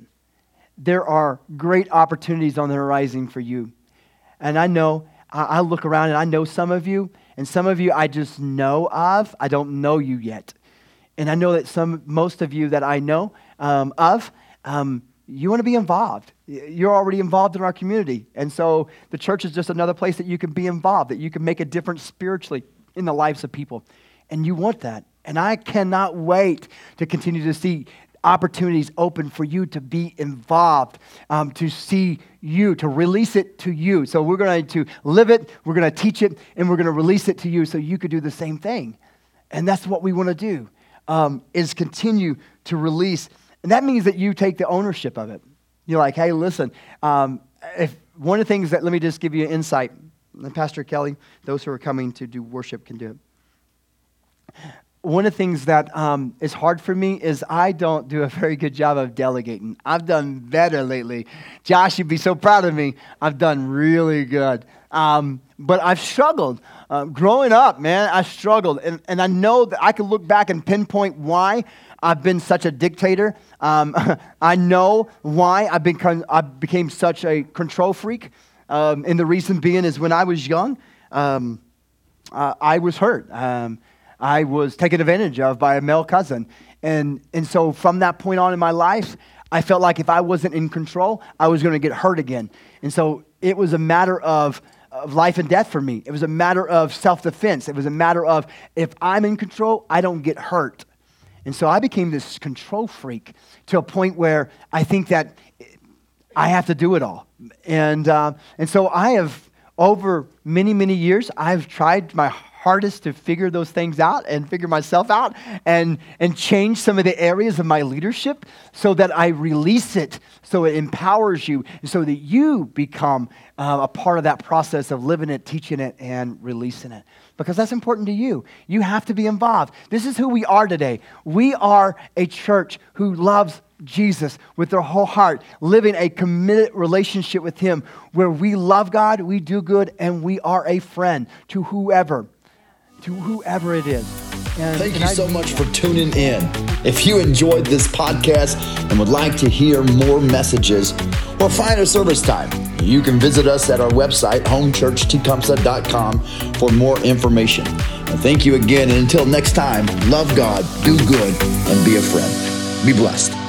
There are great opportunities on the horizon for you. And I know, I look around and I know some of you, and some of you I just know of. I don't know you yet. And I know that some, most of you that I know um, of, um, you want to be involved. You're already involved in our community. And so the church is just another place that you can be involved, that you can make a difference spiritually in the lives of people. And you want that. And I cannot wait to continue to see opportunities open for you to be involved, um, to see you, to release it to you. So we're going to live it, we're going to teach it, and we're going to release it to you so you could do the same thing. And that's what we want to do, um, is continue to release. And that means that you take the ownership of it. You're like, hey, listen, um, if one of the things that, let me just give you an insight. Pastor Kelly, those who are coming to do worship can do it one of the things that um, is hard for me is I don't do a very good job of delegating. I've done better lately. Josh, you'd be so proud of me. I've done really good. Um, but I've struggled. Uh, growing up, man, I struggled. And, and I know that I can look back and pinpoint why I've been such a dictator. Um, I know why I've I became such a control freak. Um, and the reason being is when I was young, um, uh, I was hurt. Um, I was taken advantage of by a male cousin. And, and so from that point on in my life, I felt like if I wasn't in control, I was going to get hurt again. And so it was a matter of, of life and death for me. It was a matter of self defense. It was a matter of if I'm in control, I don't get hurt. And so I became this control freak to a point where I think that I have to do it all. And, uh, and so I have, over many, many years, I've tried my hardest to figure those things out and figure myself out and, and change some of the areas of my leadership so that I release it, so it empowers you, so that you become uh, a part of that process of living it, teaching it, and releasing it. Because that's important to you. You have to be involved. This is who we are today. We are a church who loves Jesus with their whole heart, living a committed relationship with Him where we love God, we do good, and we are a friend to whoever, to whoever it is. And, Thank and you I so much that. for tuning in. If you enjoyed this podcast and would like to hear more messages or find a service time, you can visit us at our website, homechurchtecumseh.com, for more information. And thank you again. And until next time, love God, do good, and be a friend. Be blessed.